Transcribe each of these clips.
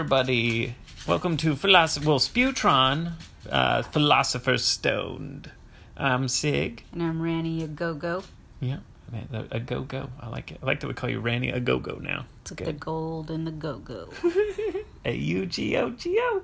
everybody. Welcome to Philosoph- well, Spewtron, uh, Philosopher's Stoned. I'm Sig. And I'm Ranny a go go. Yeah, man, a, go go. I like it. I like that we call you Ranny a go go now. It's like The gold and the go go. A U G O G O.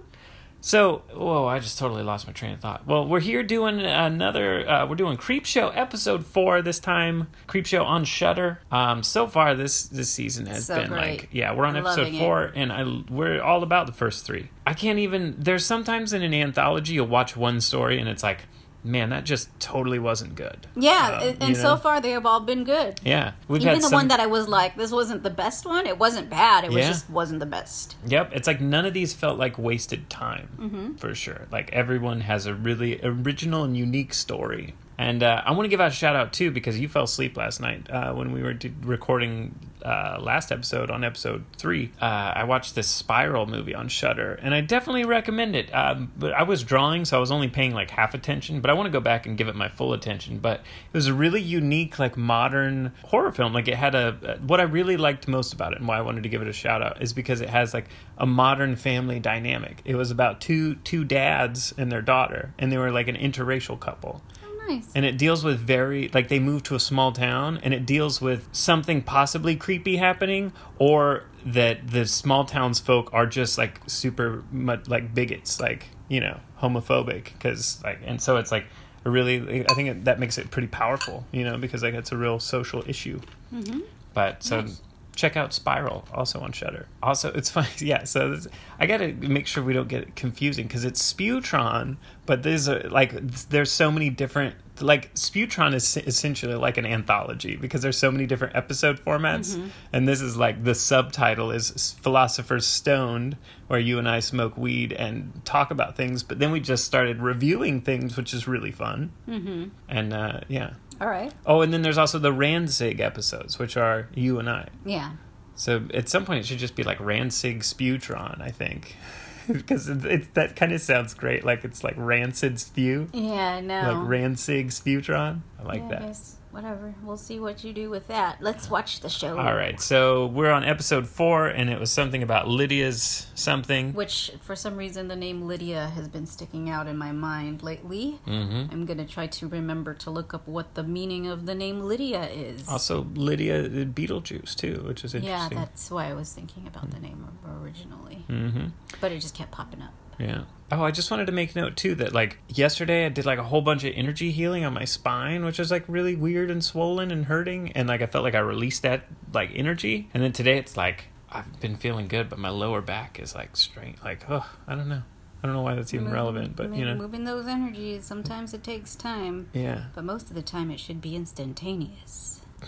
So, whoa, I just totally lost my train of thought. Well, we're here doing another. Uh, we're doing Creepshow episode four this time. Creepshow on Shudder. Um, so far this this season has So been great. like, yeah, we're on episode Loving it. four, and I we're all about the first three. I can't even. There's sometimes in an anthology you'll watch one story and it's like, man, that just totally wasn't good. Yeah, Um, and, so know? far they have all been good. Yeah, we've Even the some, one that I was like, this wasn't the best one. It wasn't bad. It was Yeah. just wasn't the best. Yep, it's like none of these felt like wasted time Mm-hmm. for sure. Like everyone has a really original and unique story. And uh, I want to give out a shout out too because you fell asleep last night uh, when we were d- recording uh, last episode on episode three. Uh, I watched this Spiral movie on Shudder, and I definitely recommend it. Um, but I was drawing, so I was only paying like half attention. But I want to go back and give it my full attention. But it was a really unique, like modern horror film. Like it had a what I really liked most about it, and why I wanted to give it a shout out is because it has like a modern family dynamic. It was about two two dads and their daughter, and they were like an interracial couple nice. and it deals with very like they move to a small town and it deals with something possibly creepy happening or that the small towns folk are just like super much like bigots like you know homophobic because like and so it's like a really i think it, that makes it pretty powerful you know because like it's a real social issue mm-hmm. but so Nice. Check out Spiral also on Shudder. Also, it's funny. Yeah, so this, I got to make sure we don't get confusing because it's Spewtron, but there's a, like there's so many different like Spewtron is essentially like an anthology because there's so many different episode formats, and this is like the subtitle is Philosopher's Stoned, where you and I smoke weed and talk about things. But then we just started reviewing things, which is really fun. Mm-hmm. And uh, yeah. All right. Oh, and then there's also the Ransig episodes, which are you and I. Yeah. So at some point it should just be like Rancid Spewtron, I think, because it, it, that kind of sounds great. Like it's like Rancid Spew, Yeah, I know. like Rancid Spewtron. I like yeah, I that. guess whatever. We'll see what you do with that. Let's watch the show. All right, so we're on episode four, and it was something about Lydia's something. Which, for some reason, the name Lydia has been sticking out in my mind lately. hmm I'm going to try to remember to look up what the meaning of the name Lydia is. Also, Lydia uh, Beetlejuice too, which is interesting. yeah, that's why I was thinking about the name originally. hmm But it just kept popping up. Yeah. Oh, I just wanted to make note too that like yesterday I did like a whole bunch of energy healing on my spine, which was like really weird and swollen and hurting, and like I felt like I released that like energy, and then today it's like I've been feeling good, but my lower back is like straight, like oh, I don't know, I don't know why that's even Move- relevant, but mo- you know, moving those energies sometimes it takes time, yeah, but most of the time it should be instantaneous.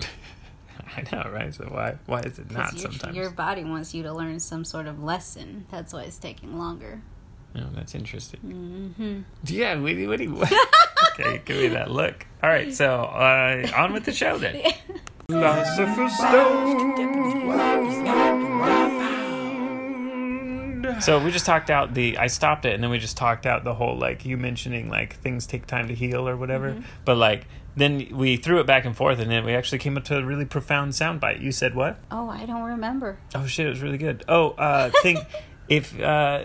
I know, right? So why why is it not Because your, sometimes? your body wants you to learn some sort of lesson. That's why it's taking longer. Oh, that's interesting. hmm Yeah, what do you- what do you- okay, give me that look. All right, so uh, on with the show then. Philosopher's Stone. So we just talked out the. I stopped it, and then we just talked out the whole like you mentioning like things take time to heal or whatever. But like then we threw it back and forth, and then we actually came up to a really profound soundbite. You said what? Oh, I don't remember. Oh shit, it was really good. Oh, uh, think if uh,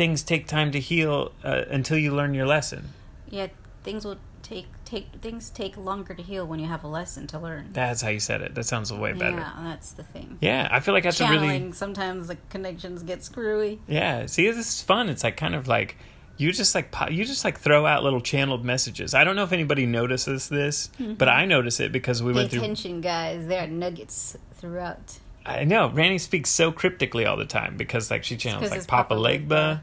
things take time to heal uh, until you learn your lesson. Yeah, things will take take things take longer to heal when you have a lesson to learn. That's how you said it. That sounds way better. Yeah, that's the thing. Yeah, I feel like that's a Channeling, really sometimes the connections get screwy. yeah. See, this is fun. It's like kind of like you just like you just like throw out little channeled messages. I don't know if anybody notices this, but I notice it because we Pay went through. attention, guys. There are nuggets throughout. I know Randy speaks so cryptically all the time because like she channels like Papa Papa Legba. Legba.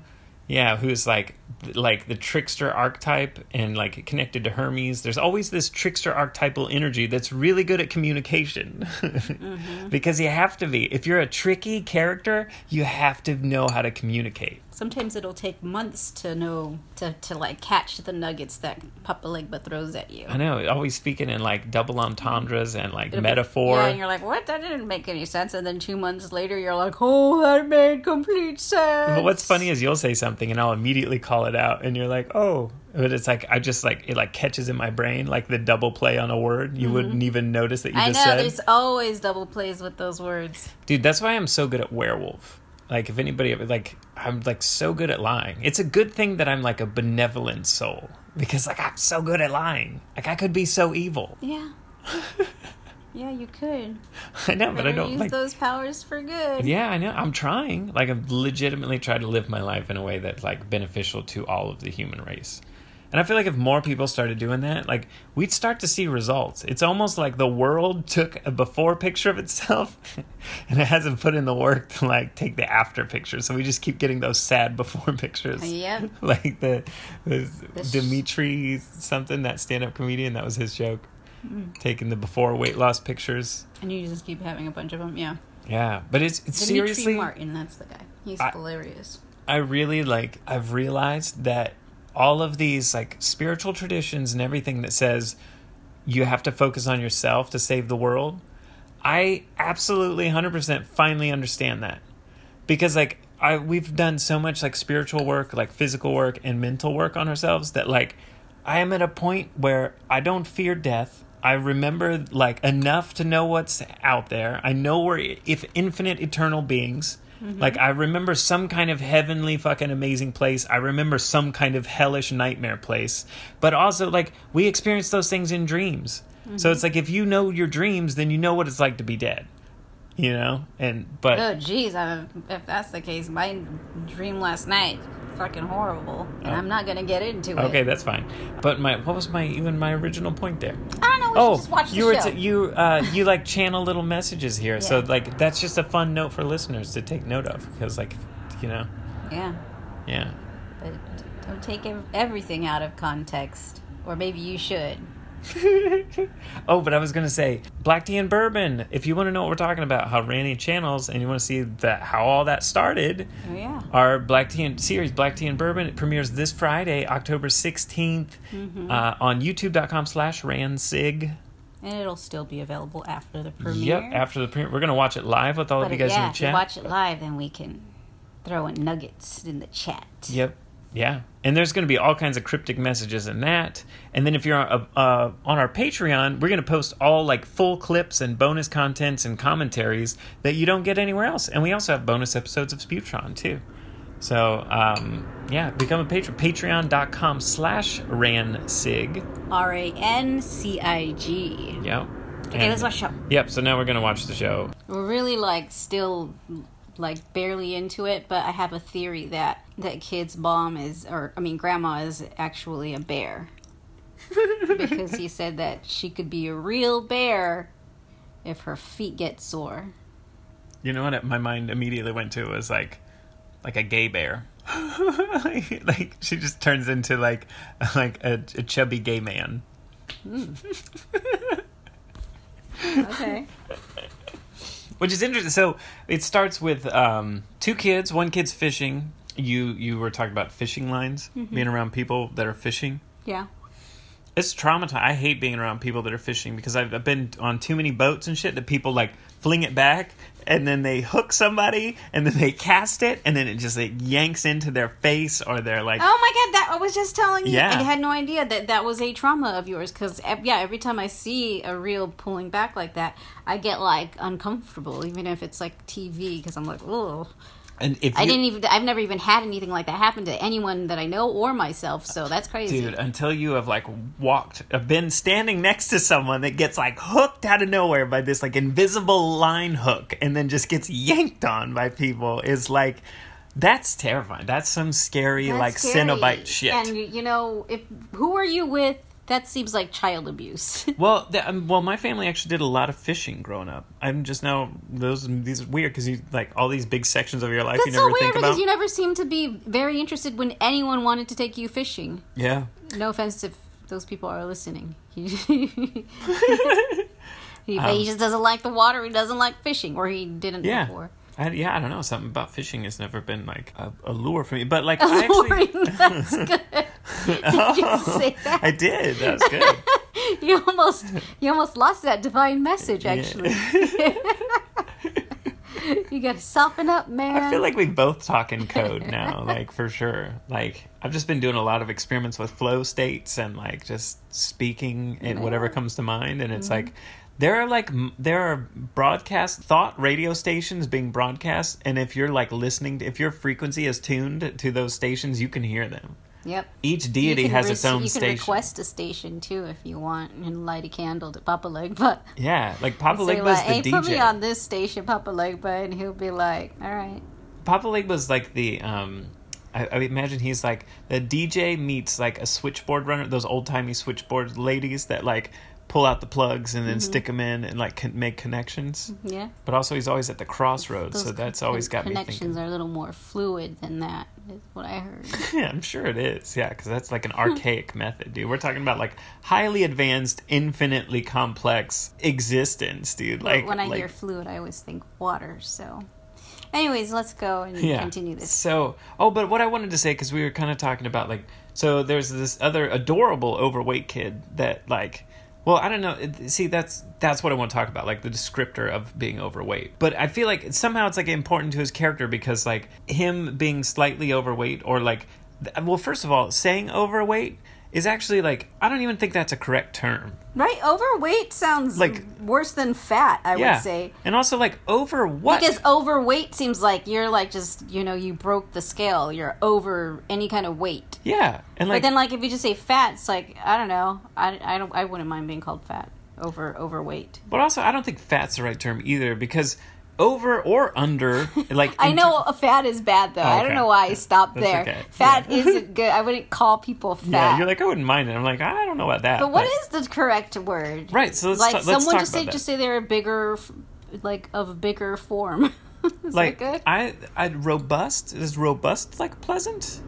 Yeah, who's like like the trickster archetype and like connected to Hermes. There's always this trickster archetypal energy that's really good at communication. Mm-hmm. because you have to be. If you're a tricky character, you have to know how to communicate. Sometimes it'll take months to know to, to like catch the nuggets that Papa Legba throws at you. I know, always speaking in like double entendres and like It'll be- metaphor. Yeah, and you're like, what? That didn't make any sense. And then two months later, you're like, oh, that made complete sense. But what's funny is you'll say something and I'll immediately call it out, and you're like, "Oh!" But it's like I just like it like catches in my brain like the double play on a word. You wouldn't even notice that you Mm-hmm. I know just said. there's always double plays with those words. Dude, that's why I'm so good at werewolf. Like if anybody like I'm like so good at lying. It's a good thing that I'm like a benevolent soul because like I'm so good at lying. Like I could be so evil. Yeah. yeah, you could. I know, but I don't use like those powers for good. Yeah, I know. I'm trying. Like I've legitimately tried to live my life in a way that's like beneficial to all of the human race. And I feel like if more people started doing that, like we'd start to see results. It's almost like the world took a before picture of itself and it hasn't put in the work to like take the after picture. So we just keep getting those sad before pictures. Yep. like the, the Demetri something that stand-up comedian that was his joke. Mm. Taking the before weight loss pictures. And you just keep having a bunch of them. Yeah. Yeah, but it's, it's Demetri seriously Martin, that's the guy. He's I- hilarious. I really like I've realized that all of these like spiritual traditions and everything that says you have to focus on yourself to save the world, I absolutely 100% finally understand that. Because like I we've done so much like spiritual work, like physical work and mental work on ourselves that like I am at a point where I don't fear death. I remember like enough to know what's out there. I know we're if infinite eternal beings. Mm-hmm. Like I remember some kind of heavenly fucking amazing place. I remember some kind of hellish nightmare place. But also like we experience those things in dreams. So mm-hmm. it's like if you know your dreams, then you know what it's like to be dead. You know? And but Oh, jeez. If that's the case, my dream last night fucking horrible, and Oh. I'm not gonna get into it. Okay, that's fine. But my what was my even my original point there? I don't know. We Oh, should just watch the you were t- you uh you like channel little messages here. So like that's just a fun note for listeners to take note of because like you know, yeah, yeah. but don't take everything out of context, or maybe you should. oh, but I was gonna say black tea and bourbon. If you want to know what we're talking about, how Randy channels, and you want to see that how all that started, Oh yeah. our black tea and series black tea and bourbon it premieres this Friday, October 16th Mm-hmm. uh, on YouTube.com/slash Ransig. And it'll still be available after the premiere. Yep, after the premiere, we're gonna watch it live with all but of you guys yeah, in the if you chat. watch it live, then we can throw in nuggets in the chat. Yep. Yeah. And there's going to be all kinds of cryptic messages in that. And then if you're uh, uh, on our Patreon, we're going to post all like full clips and bonus contents and commentaries that you don't get anywhere else. And we also have bonus episodes of Sputron too. So, um, yeah, become a patron. Patreon.com slash ransig. R A N C I G. Yep. Okay, And- let's watch the show. Yep. So now we're going to watch the show. We're really like still like barely into it, but I have a theory that that kid's mom is, or I mean, grandma is actually a bear because he said that she could be a real bear if her feet get sore. You know what my mind immediately went to was like, like a gay bear. like she just turns into like, like a, a chubby gay man. Hmm. Okay. Which is interesting. So it starts with um, two kids. One kid's fishing. You you were talking about fishing lines, being around people that are fishing. Yeah. It's traumatizing. I hate being around people that are fishing because I've, I've been on too many boats and shit that people like fling it back and then they hook somebody and then they cast it and then it just like yanks into their face or they're like Oh my god, that I was just telling you. Yeah. I had no idea that that was a trauma of yours because yeah, every time I see a reel pulling back like that, I get like uncomfortable, even if it's like TV, because I'm like, oh. And if I you- didn't even. I've never even had anything like that happen to anyone that I know or myself. So uh, that's crazy. Dude, until you have like walked, have been standing next to someone that gets like hooked out of nowhere by this like invisible line hook and then just gets yanked on by people is like, that's terrifying. That's some scary That's like scary. Cenobite shit. And you know, if who are you with? That seems like child abuse. well, th- um, well, my family actually did a lot of fishing growing up. I'm just now those these are weird because you like all these big sections of your life you That's never so weird because about. you never seem to be very interested when anyone wanted to take you fishing. yeah, No offense if those people are listening. He, he, Um, he just doesn't like the water. He doesn't like fishing, or he didn't yeah. before. I, yeah, I don't know. Something about fishing has never been like a, a lure for me. But like, oh, I actually, That's good. Did you say that? I did. That was good. You almost, you almost lost that divine message. Actually, you got to soften up, man. I feel like we both talk in code now, like for sure. Like I've just been doing a lot of experiments with flow states and like just speaking and whatever comes to mind, and it's like there are like there are broadcast thought radio stations being broadcast, and if you're like listening, if your frequency is tuned to those stations, you can hear them. Yep. Each deity has res- its own You can station. request a station too if you want, and light a candle to Papa Legba. Yeah, like Papa Legba's like, the hey, DJ. put me on this station, Papa Legba, and he'll be like, all right. Papa Legba's like the um I, I imagine he's like the DJ meets like a switchboard runner, those old timey switchboard ladies that like pull out the plugs and then mm-hmm. stick 'em stick them in and like can make connections. Yeah. But also he's always at the crossroads, Those so that's con- always got me connections are a little more fluid than that. Is what I heard. Yeah, I'm sure it is. Yeah, because that's like an archaic method, dude. We're talking about like highly advanced, infinitely complex existence, dude. But Like when I like, hear fluid, I always think water. So, anyways, let's go and yeah. continue this. So, oh, but what I wanted to say because we were kind of talking about like, so there's this other adorable overweight kid that like, well, I don't know. See, that's that's what I want to talk about, like the descriptor of being overweight. But I feel like somehow it's like important to his character because like him being slightly overweight or like, well, first of all, saying overweight is actually like I don't even think that's a correct term. Right? Overweight sounds Like- worse than fat. I yeah, would say. and also like over what? Because overweight seems like you're like just you know you broke the scale. You're over any kind of weight. yeah, and like but then like if you just say fat, it's like I don't know. I, I don't I wouldn't mind being called fat over overweight. But also, I don't think fat's the right term either because over or under, like I know a fat is bad though. I oh, Okay. don't know why I stopped That's there. okay. Fat Yeah. isn't good. I wouldn't call people fat. Yeah, you're like I wouldn't mind it. I'm like I don't know about that. but what is the correct word? right? So let's like ta- someone just say that. just say they're a bigger, like of bigger form. is like that good? I I robust is robust like pleasant.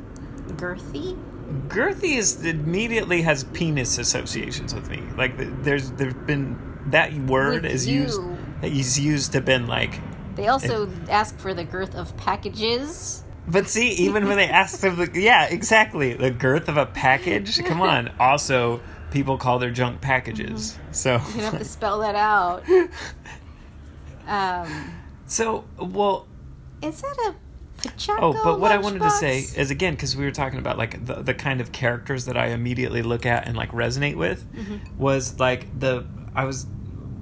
Girthy. Girthy is immediately has penis associations with me. Like there's there's been that word With is you. used is used to been like. They also ask for the girth of packages. But see, even when they ask them, the, yeah, exactly, the girth of a package. Come on. Also, people call their junk packages. So, You have to spell that out. Um, so well, is that a Oh, but what I wanted to say is again because we were talking about like the the kind of characters that I immediately look at and like resonate with Mm-hmm. was like the I was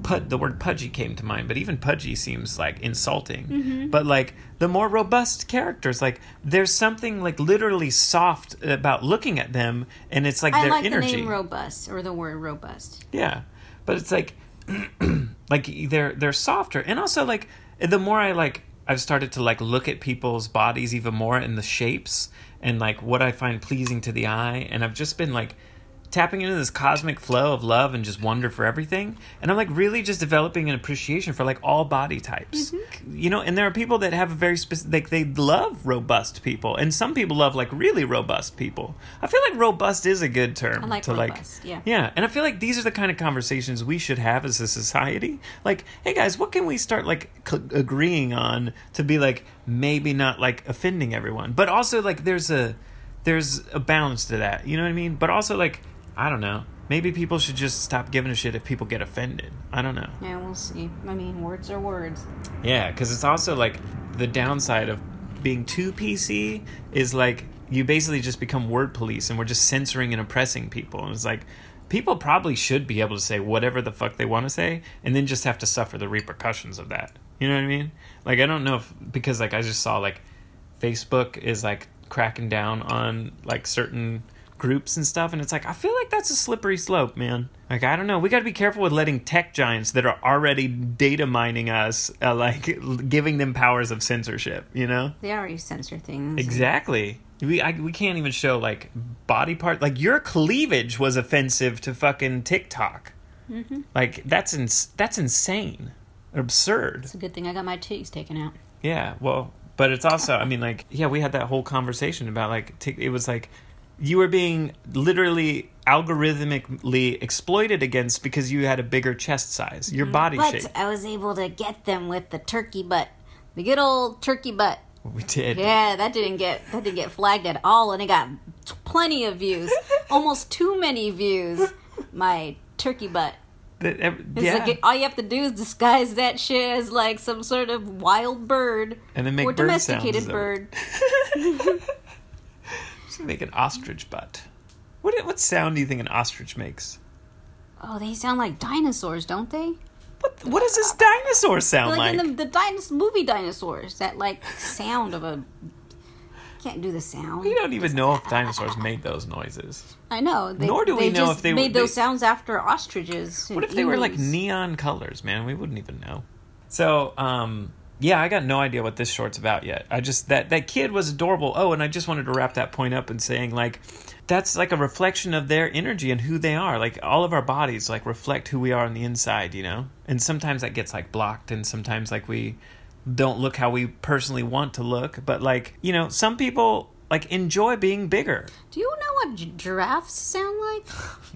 put the word pudgy came to mind, but even pudgy seems like insulting. Mm-hmm. But like the more robust characters, like there's something like literally soft about looking at them, and it's like I their like energy. the name robust or the word robust. Yeah, but it's like, like they're they're softer, and also like the more I like, I've started to like look at people's bodies even more and the shapes and like what I find pleasing to the eye, and I've just been like tapping into this cosmic flow of love and just wonder for everything and i'm like really just developing an appreciation for like all body types Mm-hmm. you know and there are people that have a very specific like they love robust people and some people love like really robust people i feel like robust is a good term I like to robust, like yeah. yeah, and I feel like these are the kind of conversations we should have as a society. Like, hey guys, what can we start like c- agreeing on to be like maybe not like offending everyone, but also like there's a there's a balance to that. You know what I mean? But also like I don't know. Maybe people should just stop giving a shit if people get offended. I don't know. Yeah, we'll see. I mean, words are words. Yeah, because it's also like the downside of being too PC is like you basically just become word police and we're just censoring and oppressing people. And it's like people probably should be able to say whatever the fuck they want to say and then just have to suffer the repercussions of that. You know what I mean? Like I don't know if because like I just saw like Facebook is like cracking down on like certain groups and stuff and it's like I feel like that's a slippery slope, man. Like I don't know, we got to be careful with letting tech giants that are already data mining us uh, like giving them powers of censorship, you know? They already censor things. Exactly. We I, we can't even show like body part like your cleavage was offensive to fucking TikTok. Mm-hmm. Like that's ins- that's insane. Absurd. It's a good thing I got my titties taken out. Yeah, well, but it's also, I mean, like, yeah, we had that whole conversation about like, t- it was like you were being literally algorithmically exploited against because you had a bigger chest size, your mm. body But shape. I was able to get them with the turkey butt, the good old turkey butt. We did. Yeah, that didn't get that didn't get flagged at all, and it got plenty of views, almost too many views. My turkey butt. That- It's yeah. like all you have to do is disguise that shit as like some sort of wild bird and then make or bird domesticated sounds. bird. Make an ostrich butt. What what sound do you think an ostrich makes? Oh, they sound like dinosaurs, don't they? What, what does this dinosaur sound like, like? in the, the dinos- movie dinosaurs, that like sound of a can't do the sound. we don't even know if dinosaurs made those noises. I know. They, Nor do we know if they were- made those they- sounds after ostriches. What if they were like neon colors, man? We wouldn't even know. So, um, yeah, I got no idea what this short's about yet. I just that that kid was adorable. Oh, and I just wanted to wrap that point up and saying like that's like a reflection of their energy and who they are. Like all of our bodies like reflect who we are on the inside, you know? And sometimes that gets like blocked and sometimes like we don't look how we personally want to look, but like, you know, some people like enjoy being bigger. Do you know what gi- giraffes sound like?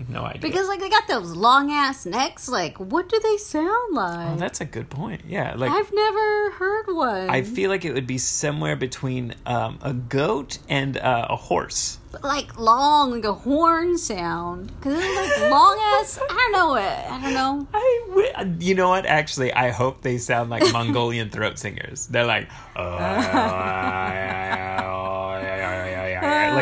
No idea. Because like they got those long ass necks. Like, what do they sound like? oh, that's a good point. Yeah, like I've never heard one. I feel like it would be somewhere between um, a goat and uh, a horse. But, like long, like a horn sound. Because it's like long ass. I don't know it. I don't know. I, wi- you know what? Actually, I hope they sound like Mongolian throat singers. They're like,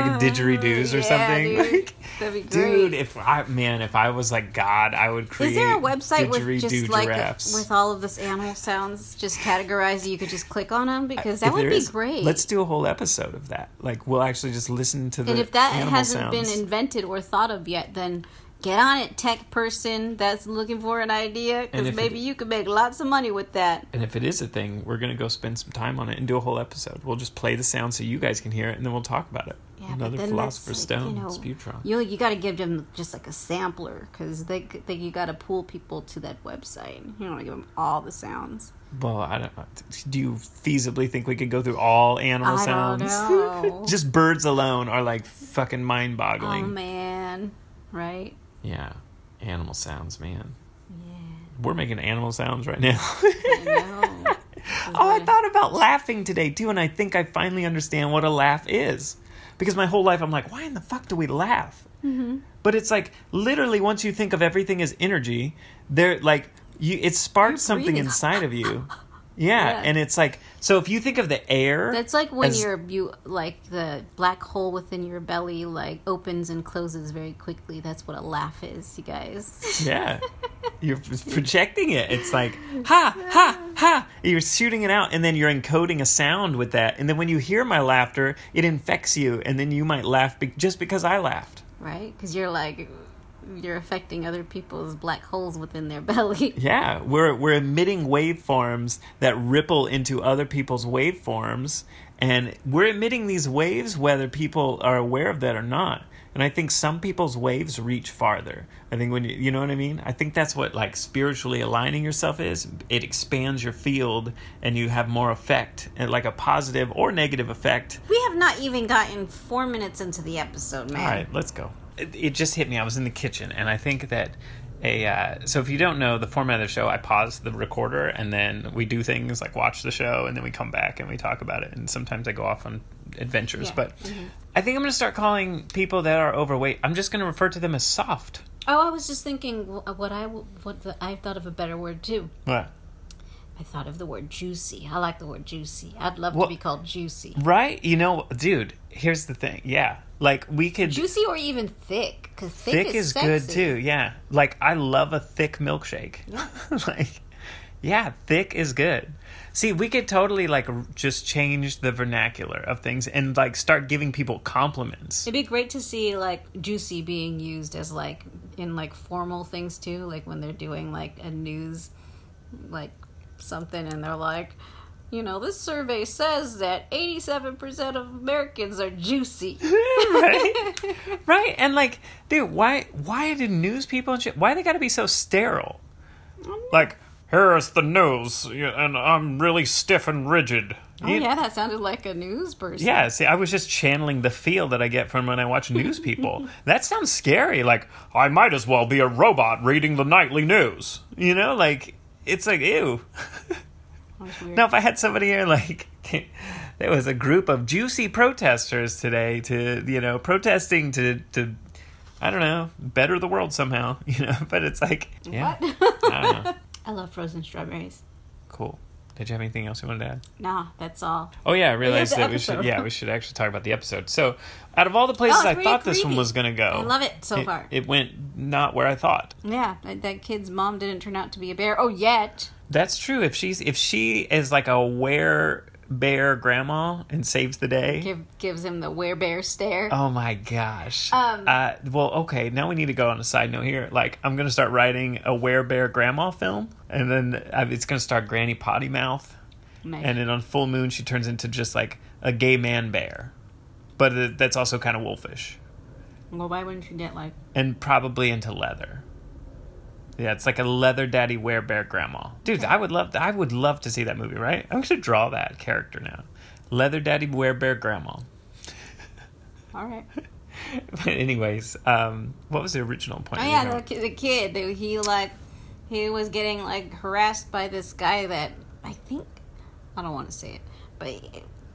like uh, didgeridoos or Yeah, something. dude. Like, That'd be great. dude, if I man, if I was like God, I would create. Is there a website with just like giraffes. with all of this animal sounds just categorized? You could just click on them because that If would be is, great. Let's do a whole episode of that. Like, we'll actually just listen to the. and if that hasn't sounds. been invented or thought of yet, then get on it, tech person that's looking for an idea, because maybe it- you could make lots of money with that. And if it is a thing, we're gonna go spend some time on it and do a whole episode. We'll just play the sound so you guys can hear it, and then we'll talk about it. Yeah, Another philosopher's that's, like, stone, you know. You you got to give them just like a sampler because they, they you got to pull people to that website. You don't want to give them all the sounds. Well, I don't. Do you feasibly think we could go through all animal I sounds? just birds alone are like fucking oh mind-boggling. Oh man, right? Yeah, animal sounds, man. Yeah, We're making animal sounds right now. I. Oh, I thought about laughing today too, and I think I finally understand what a laugh is. Because my whole life I'm like, why in the fuck do we laugh? Mm-hmm. But it's like literally once you think of everything as energy, there like you it sparks something inside of you. Yeah, Yeah. and it's like so if you think of the air, That's like when as- you're you like the black hole within your belly like opens and closes very quickly. That's what a laugh is, you guys. Yeah. You're projecting it. It's like, ha, ha, ha. You're shooting it out, and then you're encoding a sound with that. And then when you hear my laughter, it infects you, and then you might laugh be- just because I laughed. right? Because you're like you're affecting other people's black holes within their belly. Yeah, we're, we're emitting waveforms that ripple into other people's waveforms, and we're emitting these waves whether people are aware of that or not. And I think some people's waves reach farther. I think when you, you know what I mean? I think that's what like spiritually aligning yourself is. It expands your field and you have more effect, and like a positive or negative effect. We have not even gotten four minutes into the episode, man. All right, let's go. It, just hit me. I was in the kitchen, and I think that a. Uh, so if you don't know the format of the show, I pause the recorder, and then we do things like watch the show, and then we come back and we talk about it. And sometimes I go off on adventures, Yeah. but I think I'm going to start calling people that are overweight. I'm just going to refer to them as soft. Oh, I was just thinking what I what the, I thought of a better word too. What? I thought of the word juicy. I like the word juicy. I'd love Well- to be called juicy. Right? You know, dude. Here's the thing. Yeah, like we could. Juicy or even thick, because thick, thick is, is good too. Yeah, like I love a thick milkshake. Yeah. like, yeah, thick is good. See, we could totally like just change the vernacular of things and like start giving people compliments. It'd be great to see like juicy being used as like in like formal things too, like when they're doing like a news like something and they're like, you know, this survey says that 87% of Americans are juicy. right? right? And like, dude, why why do news people and shit why they got to be so sterile? Mm-hmm. Like, here's the news, and I'm really stiff and rigid. Oh yeah, that sounded like a news person. Yeah, see, I was just channeling the feel that I get from when I watch news people. that sounds scary. Like, I might as well be a robot reading the nightly news. You know, like, it's like, ew. That's weird. now, if I had somebody here, like, there was a group of juicy protesters today to, you know, protesting to, to, I don't know, better the world somehow, you know, but it's like, yeah, What? I don't know. I love frozen strawberries. Cool. Did you have anything else you wanted to add? Nah, that's all. Oh yeah, I realized the that we should. Yeah, we should actually talk about the episode. So, out of all the places Oh, I pretty thought this one was gonna go, I love it so it, far. It went not where I thought. Yeah, that, that kid's mom didn't turn out to be a bear. Oh, yet. That's true. If she's if she is like a were bear grandma and saves the day. Give, gives him the wear werebear stare. Oh my gosh. Um, uh, well, okay. Now we need to go on a side note here. Like, I'm gonna start writing a wear werebear grandma film, and then uh, it's gonna start Granny Potty Mouth, and then on full moon she turns into just like a gay man bear, but it, that's also kind of wolfish, well, why wouldn't you get like. and probably into leather. Yeah, it's like a leather daddy wear bear grandma. Dude, I would love I would love to see that movie. Right? I'm gonna draw that character now. Leather daddy wear bear grandma. All right. But anyways, um, what was the original point? Oh yeah, the, the kid. the- He like he was getting like harassed by this guy that I think I don't want to say it, but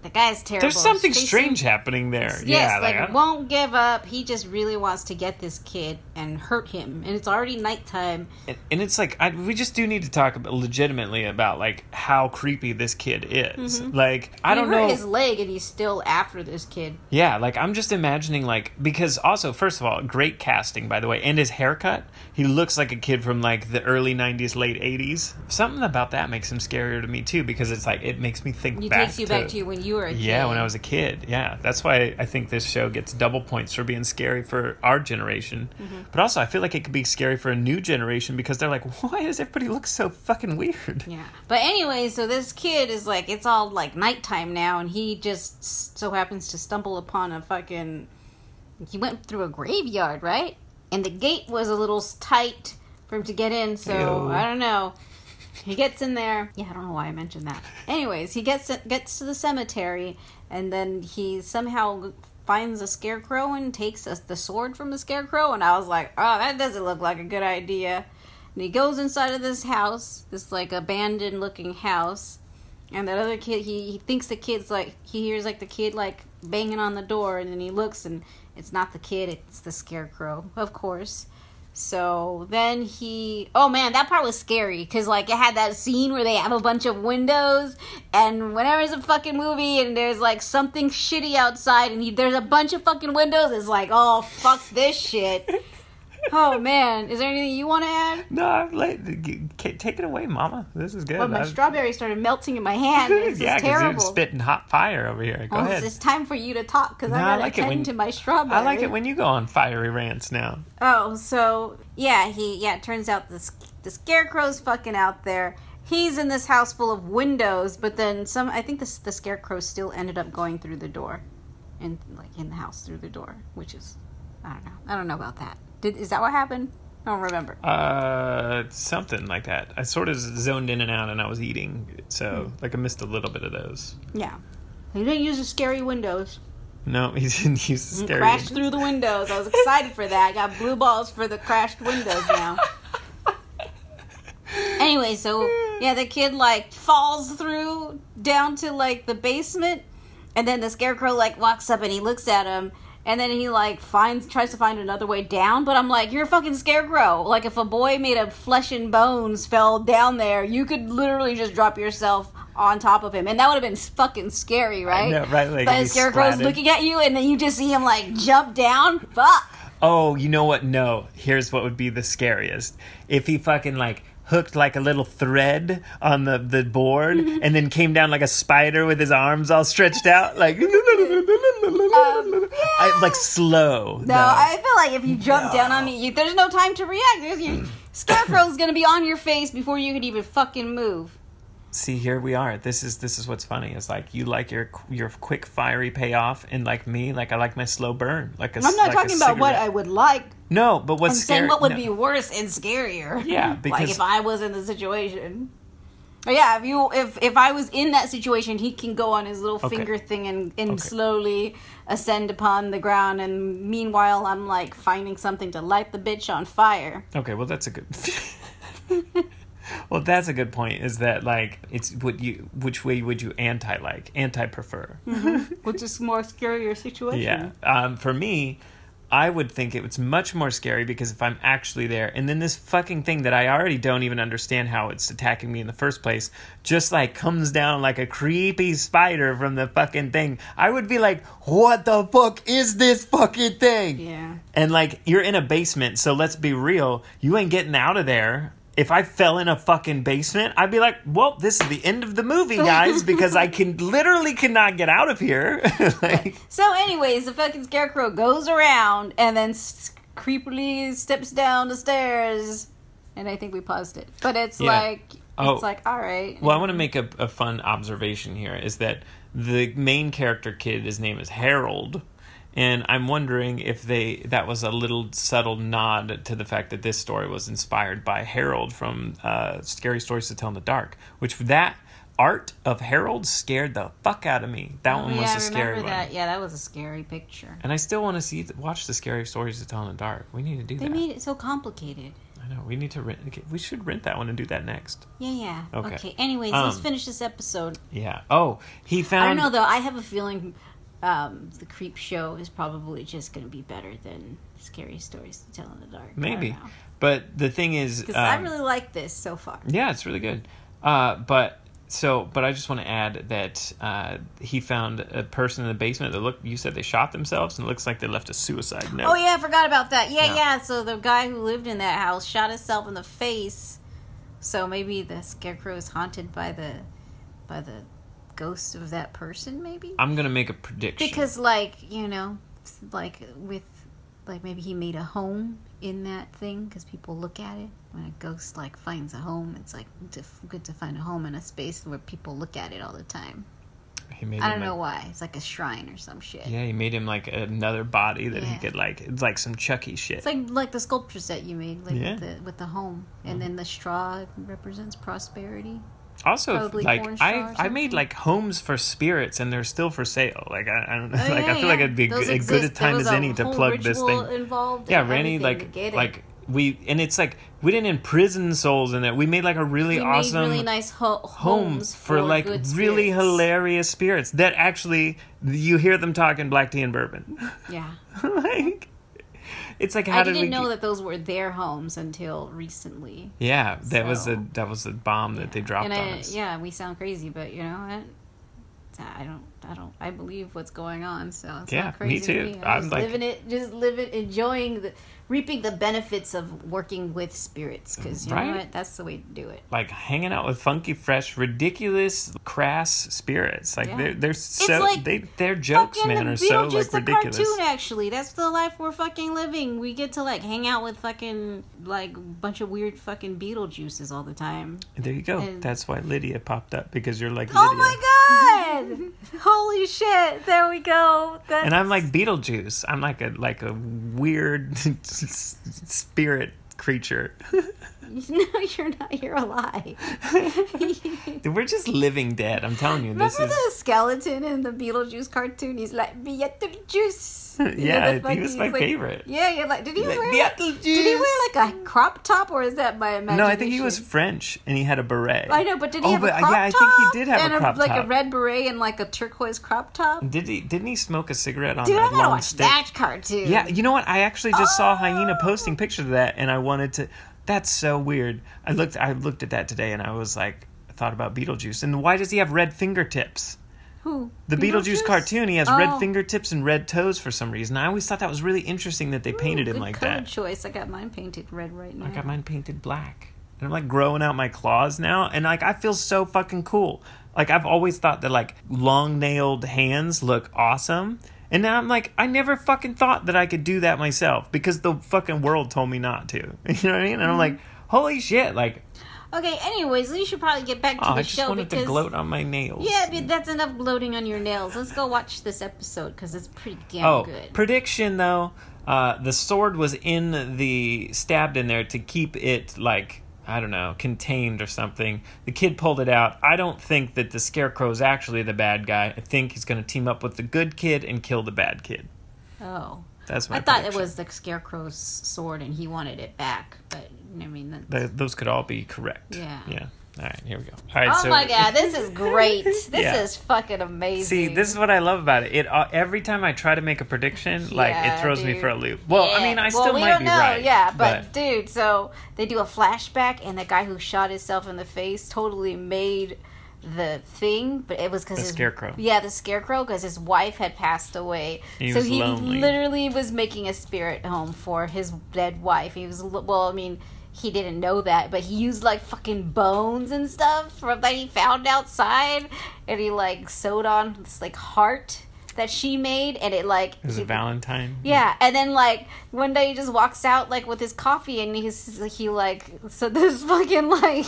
the guy's terrible. There's something strange happening there. Yes, yeah, like, don't- won't give up. He just really wants to get this kid and hurt him, and it's already nighttime. and, and it's like I, we just do need to talk about, legitimately about like how creepy this kid is. Mm-hmm. Like I he don't hurt know. his leg, and he's still after this kid. Yeah, like I'm just imagining like because also first of all, great casting by the way, and his haircut. He looks like a kid from like the early '90s, late '80s. Something about that makes him scarier to me too because it's like it makes me think He back takes you to, back to when you were a kid. Yeah, when I was a kid. Yeah, that's why I think this show gets double points for being scary for our generation. Mm-hmm. But also, I feel like it could be scary for a new generation because they're like, why does everybody look so fucking weird? Yeah. But anyway, so this kid is like, it's all like nighttime now, and he just so happens to stumble upon a fucking. He went through a graveyard, right? And the gate was a little tight for him to get in, so Ew. I don't know. He gets in there. Yeah, I don't know why I mentioned that. Anyways, he gets gets to the cemetery, and then he somehow finds a scarecrow and takes a, the sword from the scarecrow. And I was like, oh, that doesn't look like a good idea. And he goes inside of this house, this like abandoned looking house. And that other kid, he, he thinks the kid's like, he hears like the kid like banging on the door, and then he looks and it's not the kid, it's the scarecrow, of course. So then he, oh man, that part was scary because like it had that scene where they have a bunch of windows, and whenever it's a fucking movie and there's like something shitty outside and he, there's a bunch of fucking windows, it's like, oh fuck this shit. Oh man, is there anything you want to add? No, I'm like, g- g- take it away, Mama. This is good. Well, my I've- strawberry started melting in my hand. This yeah, is because you're terrible. spitting hot fire over here. Go well, ahead. it's, time for you to talk because No, I gotta like it attend when- to my strawberry. I like it when you go on fiery rants now. Oh, so yeah, he yeah. It turns out this the scarecrow's fucking out there. He's in this house full of windows, but then some. I think this the scarecrow still ended up going through the door, and like in the house through the door, which is I don't know. I don't know about that. Did is that what happened? I don't remember. Uh, something like that. I sort of zoned in and out, and I was eating, so Hmm. like I missed a little bit of those. Yeah, he didn't use the scary windows. No, he didn't use the He scary. crashed through the windows. I was excited for that. I got blue balls for the crashed windows now. anyway, so yeah, the kid like falls through down to like the basement, and then the scarecrow like walks up and he looks at him. And then he like finds tries to find another way down, but I'm like, you're a fucking scarecrow. Like if a boy made of flesh and bones fell down there, you could literally just drop yourself on top of him, and that would have been fucking scary, right? know, right, like, but he'd the be scarecrow's splatted. looking at you, and then you just see him like jump down. Fuck. Oh, you know what? No. Here's what would be the scariest. If he fucking like hooked like a little thread on the, the board Mm-hmm. and then came down like a spider with his arms all stretched out like I, like slow. No, I feel like if you jump down on me, you, there's no time to react. There's your scarecrow's gonna be on your face before you could even fucking move. See, here we are. This is this is what's funny. Is like you like your your quick fiery payoff, and like me, like I like my slow burn. Like a, I'm not like talking about what. I would like. No, but what's I'm scary? saying what would no. be worse and scarier. Yeah, like if I was in the situation. But yeah, if you if if I was in that situation, he can go on his little Okay. finger thing and and Okay. slowly ascend upon the ground, and meanwhile I'm like finding something to light the bitch on fire. Okay, well that's a good. well, that's a good point. Is that like it's what you which way would you anti like anti prefer? Which is more scarier situation. Yeah. Um, for me, I would think it was much more scary because if I'm actually there, and then this fucking thing that I already don't even understand how it's attacking me in the first place, just like comes down like a creepy spider from the fucking thing, I would be like, what the fuck is this fucking thing? Yeah. And like, you're in a basement, so let's be real, you ain't getting out of there. If I fell in a fucking basement, I'd be like, well, this is the end of the movie, guys, because I can literally cannot get out of here. like, So, anyways, the fucking scarecrow goes around and then s- creepily steps down the stairs. And I think we paused it, but it's Yeah. like Oh. it's like all right. Well, I want to make a, a fun observation here is that the main character kid, his name is Harold, and I'm wondering if they that was a little subtle nod to the fact that this story was inspired by Harold from uh, Scary Stories to Tell in the Dark, which that art of Harold scared the fuck out of me. That Oh, one was yeah, a I scary remember one. that. Yeah, that was a scary picture. And I still want to see watch the Scary Stories to Tell in the Dark. We need to do They that. They made it so complicated. I know. We need to rent. We should rent that one and do that next. Yeah, yeah. Okay. Okay. Anyways, let's Um, finish this episode. Yeah. Oh, he found. I don't know though. I have a feeling um, the Creepshow is probably just going to be better than Scary Stories to Tell in the Dark. Maybe. But the thing is, Because I um, really like this so far. yeah, it's really good. Uh, but so, but I just want to add that uh, he found a person in the basement that looked. You said they shot themselves, and it looks like they left a suicide note. Oh yeah, I forgot about that. Yeah, Yeah. yeah, So the guy who lived in that house shot himself in the face. So maybe the scarecrow is haunted by the by the ghost of that person. Maybe I'm gonna make a prediction. because, like you know, like with like maybe he made a home in that thing because people look at it when a ghost like finds a home. It's like to, good to find a home in a space where people look at it all the time. he made I don't know why. It's like a shrine or some shit. Yeah, he made him like another body that he could like. It's like some Chucky shit. It's like like the sculptures that you made, like Yeah. Mm-hmm. with the with the home, and then the straw represents prosperity. Also, probably like I I made like homes for spirits, and they're still for sale. Like I, I don't oh, know. Oh, like yeah, I feel like it'd be Those a good a time as any to plug this thing. Yeah, and Randy, like to get it. like we and it's like we didn't imprison souls in it. We made like a really we awesome really nice ho- homes homes for, like really hilarious spirits that actually you hear them talking black tea and bourbon. Yeah, like it's like how I did didn't know get- that those were their homes until recently. Yeah, that was a that was a bomb that they dropped and on I, us. yeah, we sound crazy, but you know what? I don't, I don't, I believe what's going on. So it's Yeah, not me crazy to too. me. I'm I'm just like- living it, just living, enjoying the, reaping the benefits of working with spirits. Because you Right. know what? That's the way to do it. Like hanging out with funky, fresh, ridiculous, crass spirits. Like Yeah. they're they're so like they their jokes, man, are so like ridiculous. cartoon actually that's the life we're fucking living we get to like hang out with fucking like bunch of weird fucking beetlejuices all the time There you go. And- That's why Lydia popped up because you're like oh Lydia. oh my god holy shit there we go that's, And I'm like Beetlejuice. I'm like a like a weird spirit creature. no you're not you're alive We're just living dead. I'm telling you, this remember is the skeleton in the beetlejuice cartoon he's like beetlejuice You know, yeah. He was my like- favorite. yeah yeah like did he Like, wear like, Beetlejuice. did he wear like a crop top or is that my imagination No, I think he was French and he had a beret. I know, but did he Oh, have but, a crop yeah, I think he did have and a crop like top. a red beret and like a turquoise crop top. Did he? Didn't he smoke a cigarette on Dude, a I long watch stick? that cartoon. Yeah, you know what? I actually just saw Hyena Oh. posting pictures of that, and I wanted to. That's so weird. I looked. I looked at that today, and I was like, I thought about Beetlejuice, and why does he have red fingertips? Who? The Beetlejuice, cartoon, he has Oh. red fingertips and red toes for some reason. I always thought that was really interesting that they painted Ooh, him good like color that. choice. I got mine painted red right now. I got mine painted black. And I'm like growing out my claws now. And like I feel so fucking cool. Like I've always thought that like long nailed hands look awesome. And now I'm like, I never fucking thought that I could do that myself because the fucking world told me not to. You know what I mean? And I'm like, holy shit, like Okay. Anyways, we should probably get back to oh, the I just show wanted because to gloat on my nails. yeah, but that's enough gloating on your nails. Let's go watch this episode because it's pretty damn Oh, good. prediction though, uh, the sword was in the stabbed in there to keep it like I don't know contained or something. The kid pulled it out. I don't think that the scarecrow is actually the bad guy. I think he's going to team up with the good kid and kill the bad kid. oh, That's my. I thought it was the scarecrow's sword and he wanted it back, but I mean, that's, those could all be correct. Yeah. Yeah. All right, here we go. All right, Oh so my god, this is great. This Yeah. is fucking amazing. See, this is what I love about it. It uh, every time I try to make a prediction, like it throws me for a loop. Well, I mean, I well, still we might don't be know. right. Yeah, but, dude, so they do a flashback, and the guy who shot himself in the face totally made the thing, but it was because The his scarecrow. Yeah, the scarecrow, because his wife had passed away. He so he lonely. literally was making a spirit home for his dead wife. He was well, I mean. He didn't know that, but he used like fucking bones and stuff from that he found outside, and he like sewed on this like heart that she made, and it like is it was he- a Valentine. yeah, and then like one day he just walks out like with his coffee, and he's he like so this fucking like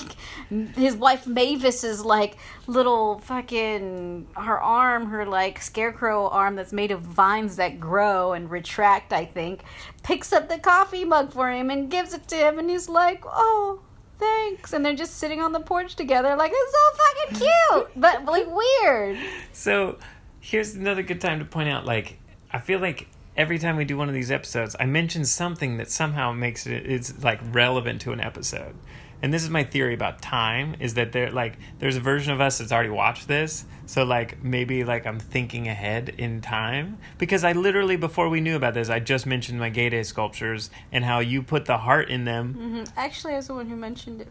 his wife Mavis is like little fucking her arm, her like scarecrow arm that's made of vines that grow and retract. I think picks up the coffee mug for him and gives it to him, and he's like, oh. Thanks, and they're just sitting on the porch together, like it's so fucking cute, but like weird. So here's another good time to point out like I feel like every time we do one of these episodes, I mention something that somehow makes it it's like relevant to an episode. And this is my theory about time is that there like there's a version of us that's already watched this. So like maybe like I'm thinking ahead in time because I literally before we knew about this, I just mentioned my gay day sculptures and how you put the heart in them. Mm-hmm. Actually, I was the one who mentioned it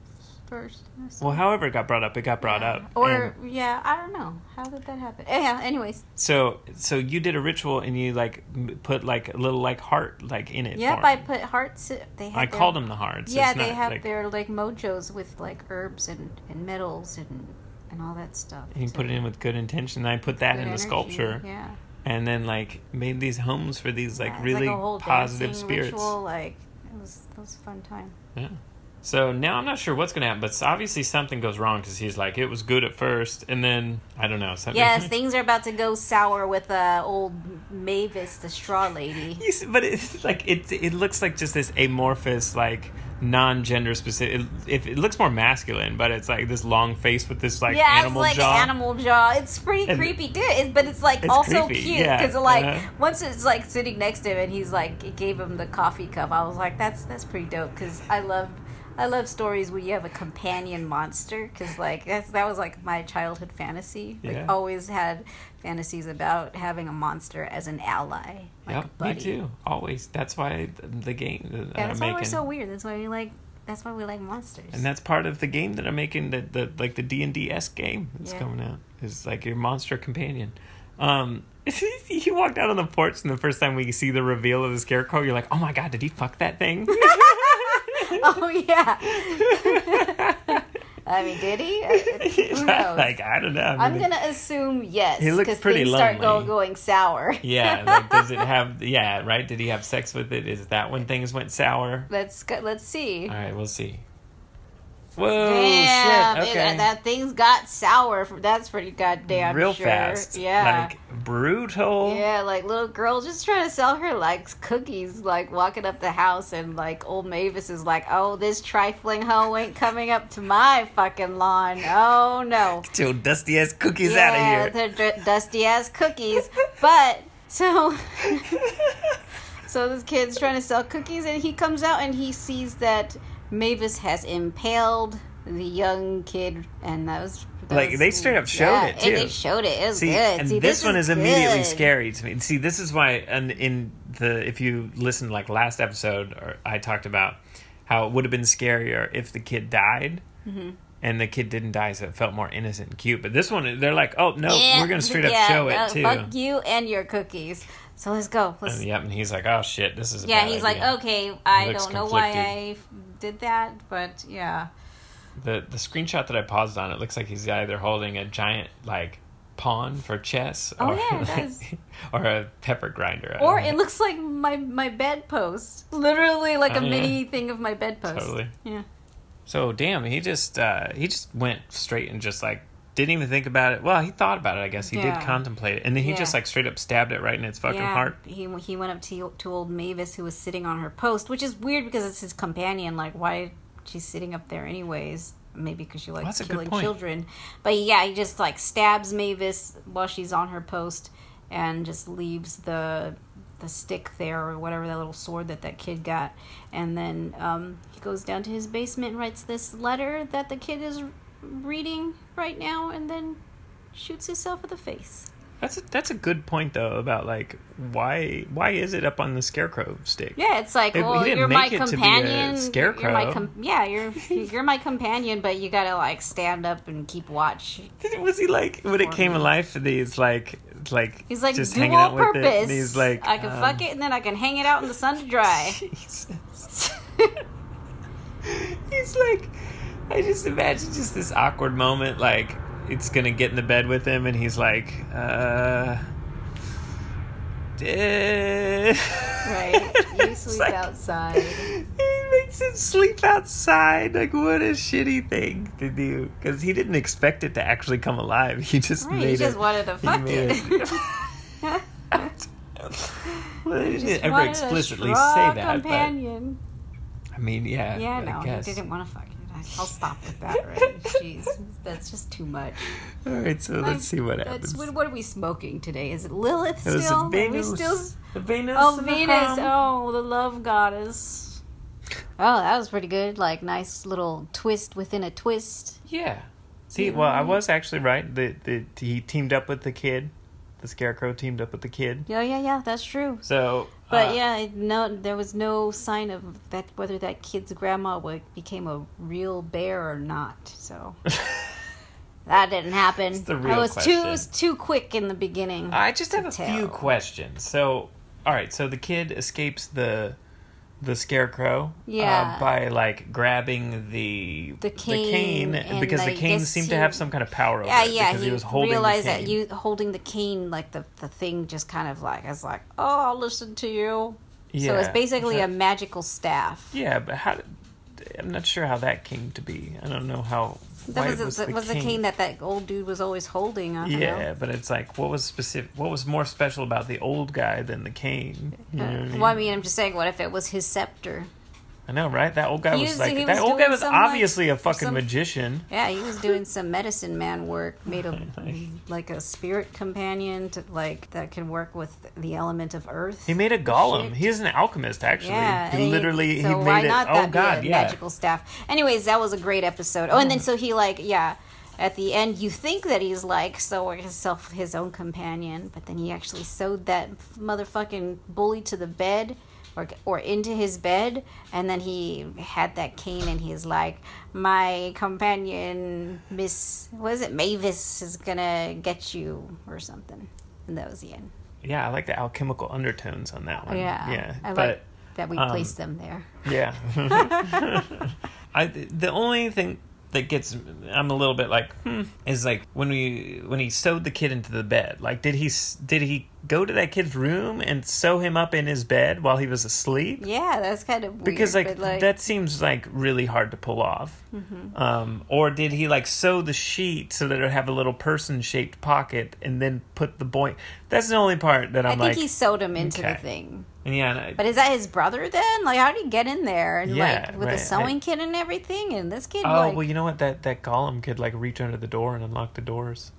first. Well, however it got brought up, it got brought up. Or And- yeah, I don't know how did that happen. Yeah. Anyways, So so you did a ritual and you like put like a little like heart like in it. yep, I put hearts. They have I their- called them the hearts. Yeah, they have like, their like mojos with like herbs and and metals and and all that stuff. And you to- put it in with good intention. And I put that in the sculpture, Yeah, and then like made these homes for these like Yeah, really whole positive spirits. Ritual, like it was it was a fun time. Yeah. So now I'm not sure what's gonna happen, but obviously something goes wrong because he's like it was good at first, and then I don't know something. Yes, things are about to go sour with uh, old Mavis, the straw lady. See- but it's like it. It looks like just this amorphous, like non-gender specific. It, it, it looks more masculine, but it's like this long face with this like yeah, animal it's like jaw. animal jaw. It's pretty And- creepy, dude. It, but it's like It's also creepy, cute yeah, because like uh-huh. once it's like sitting next to him and he's like he gave him the coffee cup. I was like, that's that's pretty dope because I love. I love stories where you have a companion monster because, like, that's, that was like my childhood fantasy. Like, Yeah. always had fantasies about having a monster as an ally, like a Yep, me too. Always. That's why the, game that Yeah, I'm that's why making, we're so weird. That's why we like. That's why we like monsters. and that's part of the game that I'm making. That the like the D and D s game that's Yeah. coming out is like your monster companion. Um, you walked out on the porch, and the first time we see the reveal of the scarecrow, you're like, "Oh my god, did he fuck that thing?" oh yeah. I mean, did he? Uh, Who knows? like I don't know. I I'm gonna assume yes. He looks pretty things start go, going sour. Yeah, like does it have? Yeah, right. Did he have sex with it? Is that when things went sour? let's go, let's see. All right, we'll see. Whoa, Damn, shit! it- uh, Okay, that things got sour. That's pretty goddamn real sure. fast. Yeah. like brutal. yeah, like little girl just trying to sell her like cookies, like walking up the house, and like old Mavis is like, "Oh, this trifling hoe ain't coming up to my fucking lawn. Oh no, Get your dusty ass cookies yeah, out of here. they're d- dusty ass cookies." But so, so this kid's trying to sell cookies, and he comes out and he sees that Mavis has impaled the young kid, and that was. that Like, was- they straight up showed yeah, it, and too. They showed it. It was See, good. and See, this, one is, immediately good. scary to me. See, this is why, and in the if you listen like last episode, or I talked about how it would have been scarier if the kid died, Mm-hmm. and the kid didn't die, so it felt more innocent and cute. But this one, they're like, oh no, Yeah, we're gonna straight up yeah, show uh, it too. Fuck you and your cookies. So let's go. Let's, And, yep, and he's like, oh shit, this is a yeah, he's idea. like, okay, I don't know why I did that, but yeah. The the screenshot that I paused on, it looks like he's either holding a giant like pawn for chess, Oh, or, yeah, it does. or a pepper grinder. Or know. it looks like my my bedpost, literally like Oh, a yeah. mini thing of my bedpost. Totally. Yeah. So damn, he just uh, he just went straight and just like didn't even think about it. Well, he thought about it. I guess he Yeah. did contemplate it, and then he Yeah. just like straight up stabbed it right in its fucking yeah. heart. He he went up to to old Mavis who was sitting on her post, which is weird because it's his companion. Like, why she's sitting up there anyways? Maybe because she likes good killing children. But yeah, he just like stabs Mavis while she's on her post, and just leaves the the stick there or whatever that little sword that that kid got, and then um, he goes down to his basement and writes this letter that the kid is reading right now and then shoots himself in the face. That's a, that's a good point though about like why why is it up on the scarecrow stick? Yeah, it's like, It- well, you're my make it to be a companion. scarecrow. You're my com- yeah, you're you're my companion, but you gotta like stand up and keep watch. Was he like when it came me. alive? He's like like He's like just dual hanging out with purpose. it. And he's like I can um, fuck it and then I can hang it out in the sun to dry. Jesus. he's like I just imagine just this awkward moment like it's gonna get in the bed with him and he's like uh eh. right. You sleep like- outside. He makes him sleep outside. Like, what a shitty thing to do. Because he didn't expect it to actually come alive. He just Right, made he just it. wanted to fuck it. well, he Just didn't ever explicitly say that. companion. But, I mean, yeah. Yeah, I no, he didn't want to fuck I'll stop with that Right? Jeez, that's just too much. All right, so let's see what happens. what, what are we smoking today? Is it Lilith it was still? a Are we still? a Venus. Oh, Venus! Chrome. Oh, the love goddess. Oh, that was pretty good. Like nice little twist within a twist. Yeah. See, well, I was actually right. That that he teamed up with the kid. The scarecrow teamed up with the kid. Yeah, yeah, yeah. That's true. So, But uh, yeah, no, there was no sign of that whether that kid's grandma would, became a real bear or not. So that didn't happen. It's the real I was too question. it was too quick in the beginning. I just have a to few questions. So, all right, so the kid escapes the the scarecrow Yeah. uh, by like grabbing the The cane, cane because the cane seemed to have some kind of power over yeah, it yeah. because He, he was holding realized the cane. that you holding the cane, like the the thing, just kind of like I was like, oh, I'll listen to you. yeah, So it's basically a magical staff. yeah, but how? I'm not sure how that came to be. I don't know how. That was, it was, the, the was the cane that that old dude was always holding. I don't Yeah, know. but it's like what was specific? What was more special about the old guy than the cane? You know I mean? Uh, Well, I mean, I'm just saying, what if it was his scepter? I know, right? That old guy He was, was- like he that was old guy was some, like, obviously a fucking some- magician. Yeah, he was doing some medicine man work, made a like a spirit companion to like that can work with the element of earth. He made a golem. Shit. He's an alchemist, actually. Yeah, he literally so he made it. oh God, yeah. magical staff? Anyways, that was a great episode. Oh, and then so he like yeah. At the end, you think that he's like so himself his own companion, but then he actually sewed that motherfucking bully to the bed, or or into his bed, and then he had that cane, and he's like, "My companion, Miss, what is it, Mavis, is gonna get you or something," and that was the end. Yeah, I like the alchemical undertones on that one. Yeah, yeah, I but like that we um, placed them there. yeah. I the only thing that gets I'm a little bit like hmm, is like when we when he sewed the kid into the bed. Like, did he did he go to that kid's room and sew him up in his bed while he was asleep? Yeah, that's kind of weird. because like, but, that seems like really hard to pull off Mm-hmm. um, or did he like sew the sheet so that it would have a little person shaped pocket and then put the boy that's the only part that I i'm think like he sewed him into the thing. yeah and I- But is that his brother then? Like, how did he get in there and Yeah, like with right. a sewing kit and everything? And this kid, oh like, well you know what that that golem could like reach under the door and unlock the doors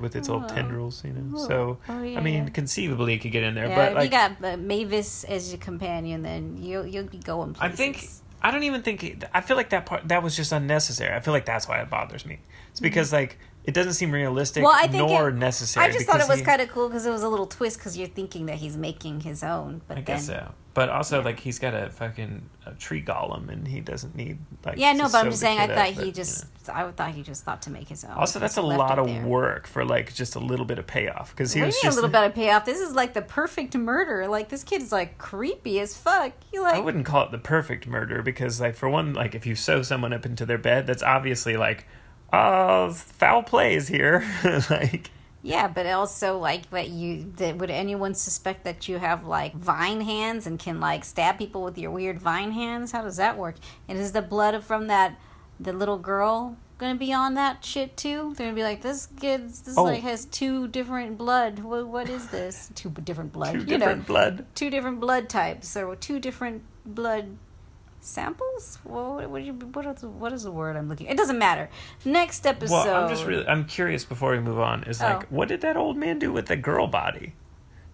with its little Oh. tendrils you know so Oh, yeah, i mean yeah. conceivably it could get in there yeah, but if like you got uh, Mavis as your companion, then you'll you'll be going I places. think I don't even think it, I feel like that part that was just unnecessary. I feel like that's why it bothers me. It's because like it doesn't seem realistic Mm-hmm. Well, I think nor it- necessary. I just thought it was kind of cool because it was a little twist because you're thinking that he's making his own, but I then guess so. But also like he's got a fucking a tree golem and he doesn't need like yeah, no, but I'm just saying I thought up, he but, just you I thought he just thought to make his own. know. Also, that's a lot of there. work for like just a little bit of payoff because he was just a little bit of payoff? This is like the perfect murder. Like this kid's like creepy as fuck. You like I wouldn't call it the perfect murder because, like, for one, like if you sew someone up into their bed, that's obviously like, oh, foul play is here. like, Yeah, but also like that you that would anyone suspect that you have like vine hands and can like stab people with your weird vine hands? How does that work? And is the blood from that the little girl gonna be on that shit too? They're gonna be like this kid this Oh. like has two different blood. What what is this? Two different blood. two you different know, blood. two different blood types or two different blood samples. What what, you, what, is, what is the word I'm looking? It doesn't matter. Next episode. Well, I'm just really, I'm curious before we move on. Is like, Oh. what did that old man do with the girl body?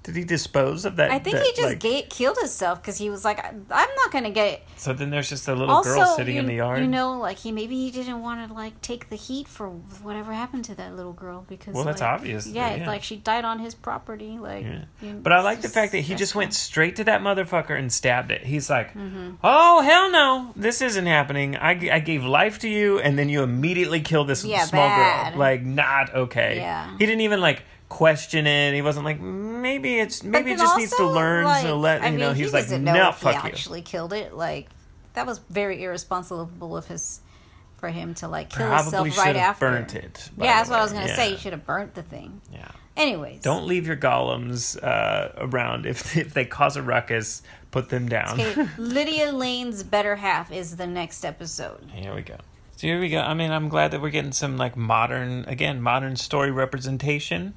Did he dispose of that? I think that, he just like- ga- killed himself because he was like, "I- "I'm not gonna get." So then there's just a little Also, girl sitting you, in the yard. you know, like he maybe he didn't want to like take the heat for whatever happened to that little girl because. Well, that's obvious, Yeah, yeah. it's like she died on his property. Like, Yeah. you- But I like the fact that he just went straight to that motherfucker and stabbed it. He's like, Mm-hmm. "Oh hell no, this isn't happening. I, I gave life to you, and then you immediately killed this Yeah, small bad. girl. Like, not okay. Yeah. He didn't even like question it. He wasn't like, maybe it's maybe it just needs to also, learn like, to let I you know. mean, He's he like, know no, if fuck he you. actually killed it. Like that was very irresponsible of his for him to like kill Probably himself right after. burnt it. Yeah, that's what I was gonna say. Yeah. You should have burnt the thing. Yeah. Anyways, Don't leave your golems uh, around. If if they cause a ruckus, put them down. Okay, Lydia Layne's better half is the next episode. Here we go. So here we go. I mean, I'm glad that we're getting some like modern, again, modern story representation.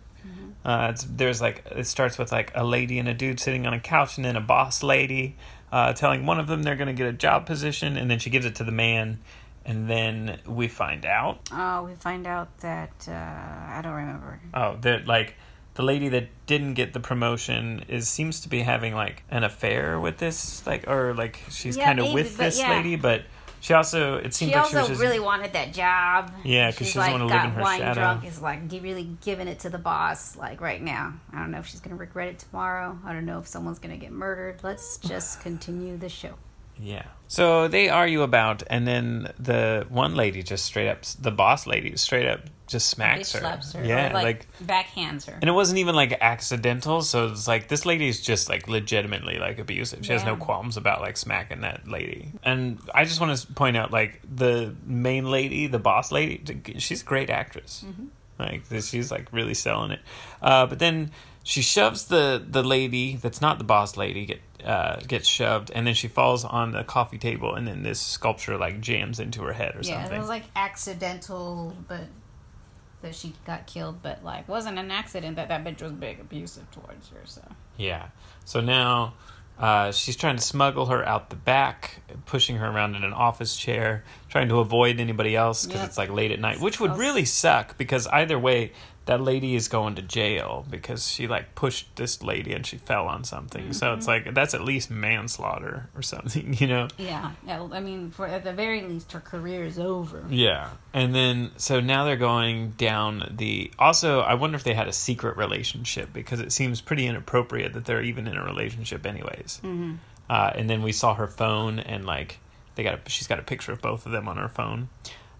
Uh, it's, there's like it starts with like a lady and a dude sitting on a couch, and then a boss lady uh, telling one of them they're going to get a job position, and then she gives it to the man, and then we find out Oh, we find out that uh, I don't remember. oh that like the lady that didn't get the promotion is seems to be having like an affair with this like or like she's Yeah, kind of with this yeah. lady, but she also it seems She like she also just really wanted that job. Yeah, 'cause She's she doesn't like wanna live got in her wine shadow. drunk. Is like really giving it to the boss. Like right now, I don't know if she's gonna regret it tomorrow. I don't know if someone's gonna get murdered. Let's just continue the show. Yeah. So they argue about, and then the one lady just straight up, the boss lady straight up just smacks her. slaps her. Yeah, like, like, backhands her. and it wasn't even like accidental. So it's like this lady is just like legitimately like abusive. She has no qualms about like smacking that lady. And I just want to point out like the main lady, the boss lady, she's a great actress. Mm-hmm. Like this, she's like really selling it. Uh, but then she shoves the the lady that's not the boss lady get uh, gets shoved, and then she falls on the coffee table, and then this sculpture like jams into her head or yeah, something. it was like accidental, but that she got killed. But like, wasn't an accident that that bitch was big abusive towards her. So Yeah. So now uh, she's trying to smuggle her out the back, pushing her around in an office chair, trying to avoid anybody else because Yep. it's like late at night, which would really suck because either way, that lady is going to jail because she like pushed this lady and she fell on something. So Mm-hmm. it's like that's at least manslaughter or something, you know? yeah, yeah, I mean, for at the very least, her career is over. Yeah. And then, so now they're going down the. Also, I wonder if they had a secret relationship because it seems pretty inappropriate that they're even in a relationship, anyways. Mm-hmm. Uh, and then we saw her phone, and like, they got a, she's got a picture of both of them on her phone.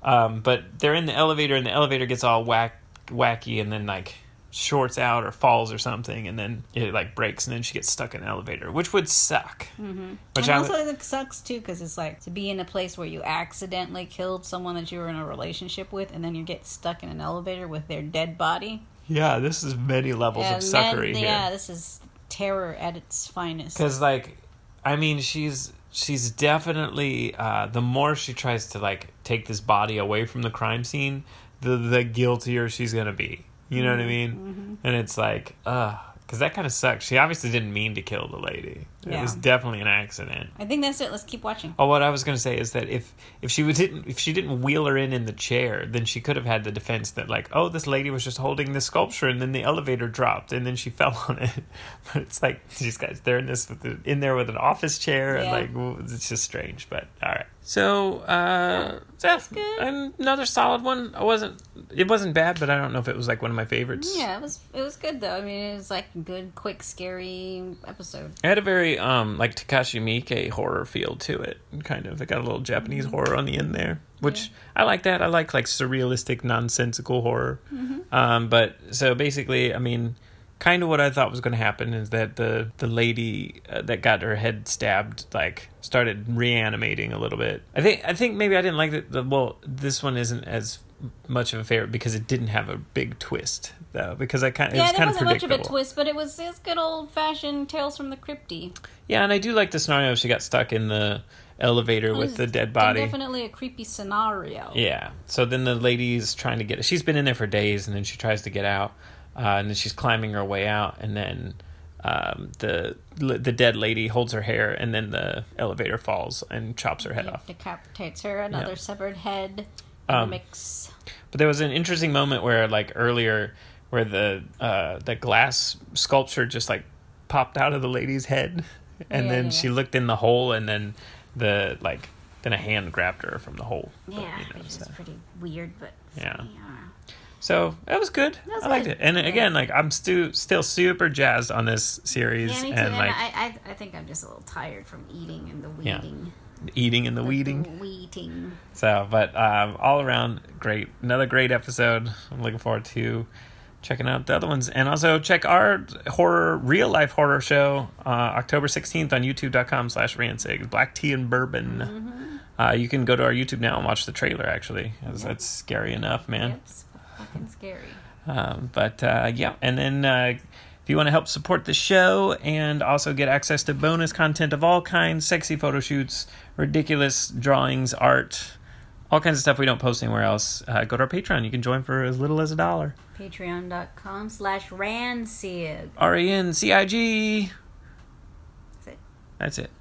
Um, but they're in the elevator, and the elevator gets all whack, wacky, and then like shorts out or falls or something, and then it like breaks, and then she gets stuck in the elevator, which would suck. Mm-hmm. Which and I also, would- sucks too because it's like to be in a place where you accidentally killed someone that you were in a relationship with, and then you get stuck in an elevator with their dead body. yeah, this is many levels of And suckery here. yeah, this is terror at its finest. because like i mean she's she's definitely uh the more she tries to like take this body away from the crime scene the the guiltier she's gonna be. You know what i mean? And it's like uh because that kind of sucks. She obviously didn't mean to kill the lady it Yeah. was definitely an accident I think that's it. Let's keep watching. Oh, what I was going to say is that if if she didn't if she didn't wheel her in in the chair, then she could have had the defense that like, oh, this lady was just holding the sculpture, and then the elevator dropped, and then she fell on it. But it's like these guys, they're in this with the, in there with an office chair, and like it's just strange. But all right, so uh, That's yeah, good. another solid one. I wasn't it wasn't bad, but I don't know if it was like one of my favorites. Yeah, it was it was good though. I mean, it was like good, quick, scary episode. I had a very um like Takashi Miike horror feel to it, kind of. It got a little Japanese horror on the end there, which I like that. I like like surrealistic, nonsensical horror. Mm-hmm. Um, but so basically, I mean, kind of what I thought was going to happen is that the the lady uh, that got her head stabbed like started reanimating a little bit. I think I think maybe I didn't like that. the well. This one isn't as much of a favorite because it didn't have a big twist though because I kind it yeah, was there kind of wasn't much of a twist, but it was it was good old fashioned Tales from the Crypty. Yeah, and I do like the scenario. She got stuck in the elevator with the dead body. Definitely a creepy scenario. Yeah. So then the lady's trying to get. She's been in there for days, and then she tries to get out, uh, and then she's climbing her way out, and then um, the the dead lady holds her hair, and then the elevator falls and chops her head It off. decapitates her. Another Yeah. severed head. Um, mix. But there was an interesting moment where, like earlier, where the uh, the glass sculpture just like popped out of the lady's head, and Yeah, then yeah, she looked in the hole, and then the like then a hand grabbed her from the hole. But, Yeah, you know, which is pretty weird, but Yeah. funny. So that was good. was I liked good. it. And Yeah. again, like I'm stu- still super jazzed on this series Yeah, and like I, I, I think I'm just a little tired from eating and the weeding. Eating and the weeding. Weeding. So, but um, all around great. Another great episode. I'm looking forward to checking out the other ones, and also check our horror, real life horror show, uh, October 16th on YouTube.com/slash Rancig Black Tea and Bourbon. Mm-hmm. Uh, you can go to our YouTube now and watch the trailer. Actually, that's scary enough, man. It's fucking scary. Um, but uh, yeah, and then uh, if you want to help support the show and also get access to bonus content of all kinds, sexy photo shoots, ridiculous drawings, art, all kinds of stuff we don't post anywhere else, uh, go to our Patreon. You can join for as little as a dollar. Patreon.com slash rancig. R A N C I G. That's it. That's it.